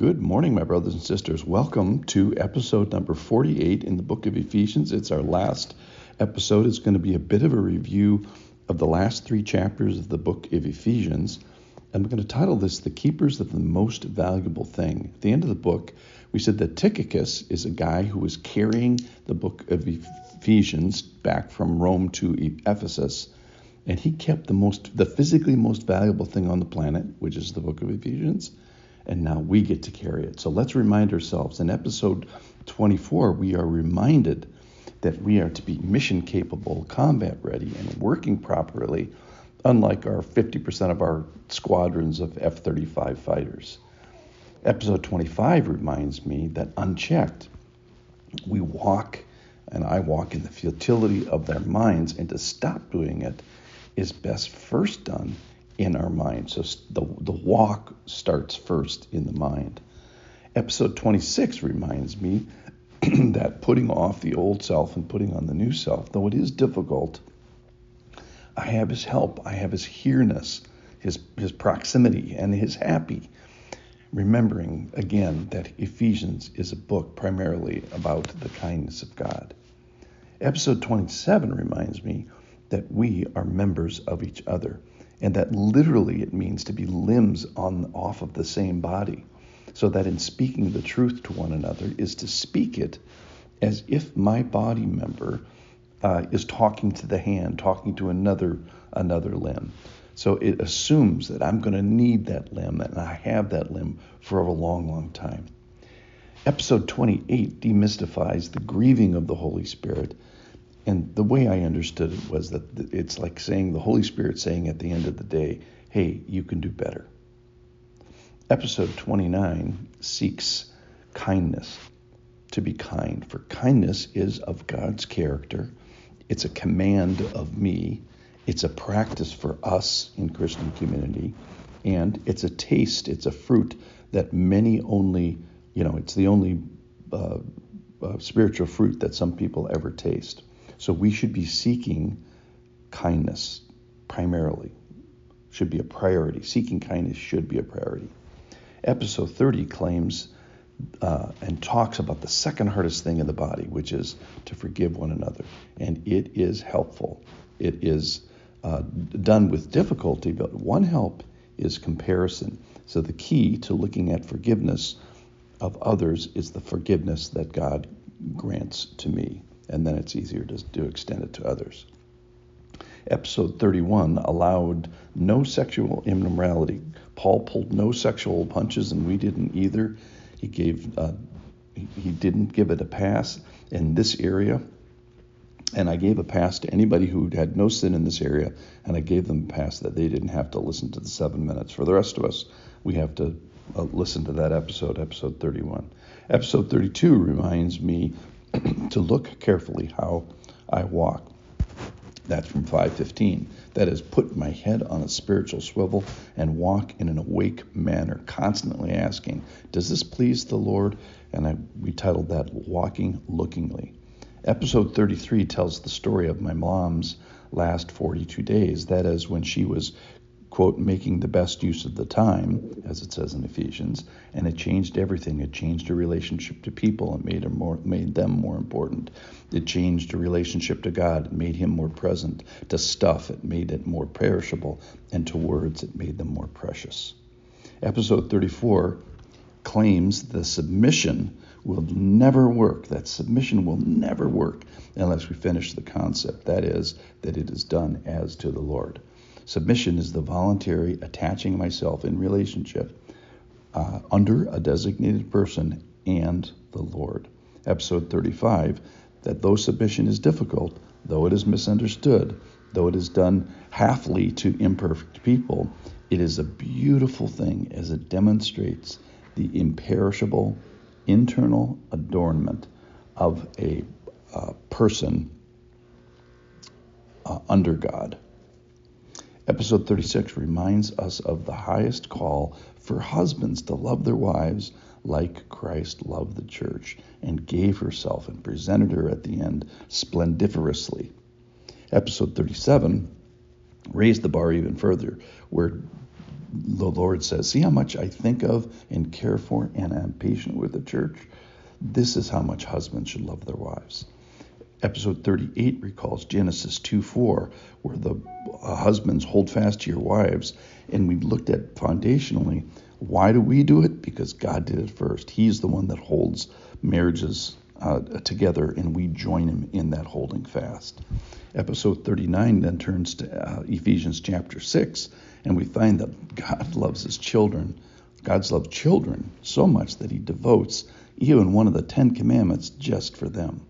Good morning, my brothers and sisters. Welcome to episode number 48 in the book of Ephesians. It's our last episode. It's going to be a bit of a review of the last three chapters of the book of Ephesians. And we're going to title this The Keepers of the Most Valuable Thing. At the end of the book, we said that Tychicus is a guy who was carrying the book of Ephesians back from Rome to Ephesus. And he kept the most, the physically most valuable thing on the planet, which is the book of Ephesians and now we get to carry it. So let's remind ourselves in episode 24, we are reminded that we are to be mission capable, combat ready, and working properly, unlike our 50% of our squadrons of F 35 fighters. Episode 25 reminds me that unchecked, we walk, and I walk in the futility of their minds, and to stop doing it is best first done in our mind. So the, the walk starts first in the mind. Episode 26 reminds me that putting off the old self and putting on the new self, though it is difficult, I have his help, I have his here-ness, his, his proximity, and his happy. Remembering again that Ephesians is a book primarily about the kindness of God. Episode 27 reminds me that we are members of each other and that literally it means to be limbs on off of the same body. So that in speaking the truth to one another is to speak it as if my body member uh, is talking to the hand talking to another another limb. So it assumes that i'm going to need that limb and i have that limb for a long long time. Episode 28 demystifies the grieving of the holy spirit and the way I understood it was that it's like saying the Holy Spirit saying at the end of the day, hey, you can do better. Episode 29 seeks kindness, to be kind, for kindness is of God's character. It's a command of me. It's a practice for us in Christian community. And it's a taste, it's a fruit that many only, you know, it's the only uh, uh, spiritual fruit that some people ever taste. So we should be seeking kindness primarily, should be a priority. Seeking kindness should be a priority. Episode 30 claims uh, and talks about the second hardest thing in the body, which is to forgive one another. And it is helpful. It is uh, done with difficulty, but one help is comparison. So the key to looking at forgiveness of others is the forgiveness that God grants to me and then it's easier to, to extend it to others. Episode 31 allowed no sexual immorality. Paul pulled no sexual punches, and we didn't either. He gave uh, he didn't give it a pass in this area. And I gave a pass to anybody who had no sin in this area, and I gave them a pass that they didn't have to listen to the seven minutes. For the rest of us, we have to uh, listen to that episode, episode 31. Episode 32 reminds me to look carefully how I walk. That's from 515. That is, put my head on a spiritual swivel and walk in an awake manner, constantly asking, Does this please the Lord? And I, we titled that Walking Lookingly. Episode 33 tells the story of my mom's last 42 days. That is, when she was quote, making the best use of the time, as it says in Ephesians, and it changed everything. It changed her relationship to people and made, made them more important. It changed her relationship to God, it made him more present. To stuff, it made it more perishable. And to words, it made them more precious. Episode 34 claims the submission will never work. That submission will never work unless we finish the concept. That is, that it is done as to the Lord. Submission is the voluntary attaching myself in relationship uh, under a designated person and the Lord. Episode 35 that though submission is difficult, though it is misunderstood, though it is done halfly to imperfect people, it is a beautiful thing as it demonstrates the imperishable internal adornment of a uh, person uh, under God. Episode 36 reminds us of the highest call for husbands to love their wives like Christ loved the church and gave herself and presented her at the end splendiferously. Episode 37 raised the bar even further, where the Lord says, See how much I think of and care for, and am patient with the church? This is how much husbands should love their wives. Episode 38 recalls Genesis 2 4, where the husbands hold fast to your wives. And we looked at foundationally why do we do it? Because God did it first. He's the one that holds marriages uh, together, and we join him in that holding fast. Episode 39 then turns to uh, Ephesians chapter 6, and we find that God loves his children. God's loved children so much that he devotes even one of the Ten Commandments just for them.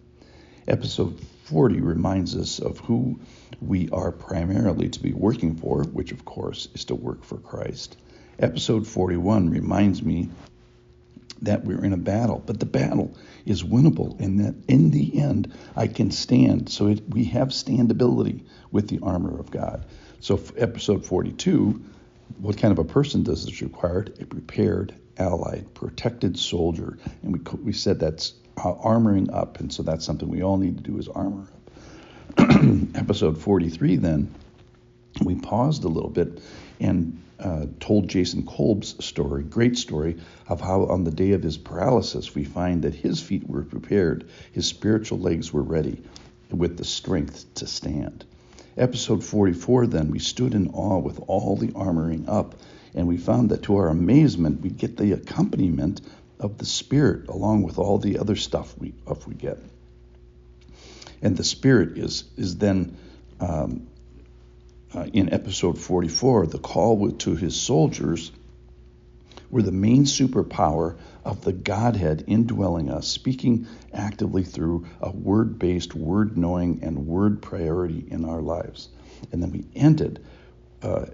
Episode 40 reminds us of who we are primarily to be working for, which of course is to work for Christ. Episode 41 reminds me that we're in a battle, but the battle is winnable, and that in the end I can stand. So it, we have standability with the armor of God. So, episode 42, what kind of a person does this require? A prepared, allied, protected soldier. And we, we said that's uh, armoring up, and so that's something we all need to do is armor up. episode 43, then, we paused a little bit and uh, told Jason Kolb's story, great story, of how on the day of his paralysis we find that his feet were prepared, his spiritual legs were ready with the strength to stand. Episode 44, then, we stood in awe with all the armoring up, and we found that to our amazement, we get the accompaniment of the Spirit along with all the other stuff we, we get. And the Spirit is, is then um, uh, in episode 44, the call to his soldiers were the main superpower of the Godhead indwelling us, speaking actively through a word based, word knowing, and word priority in our lives. And then we ended uh,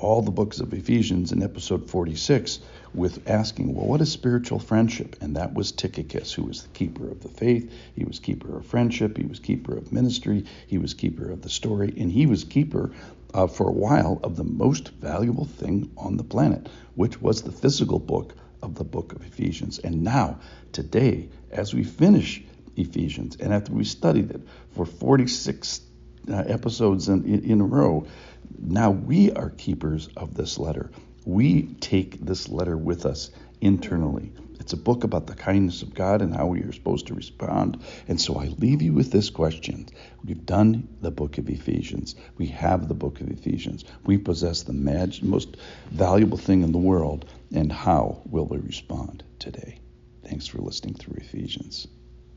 all the books of Ephesians in episode 46 with asking, well, what is spiritual friendship? And that was Tychicus, who was the keeper of the faith. He was keeper of friendship. He was keeper of ministry. He was keeper of the story. And he was keeper uh, for a while of the most valuable thing on the planet, which was the physical book of the book of Ephesians. And now, today, as we finish Ephesians, and after we studied it for 46 uh, Uh, episodes in, in, a row, now we are keepers of this letter. We take this letter with us internally. It's a book about the kindness of God and how we are supposed to respond. And so I leave you with this question. We've done the book of Ephesians. We have the book of Ephesians. We possess the most valuable thing in the world. And how will we respond today? Thanks for listening through Ephesians.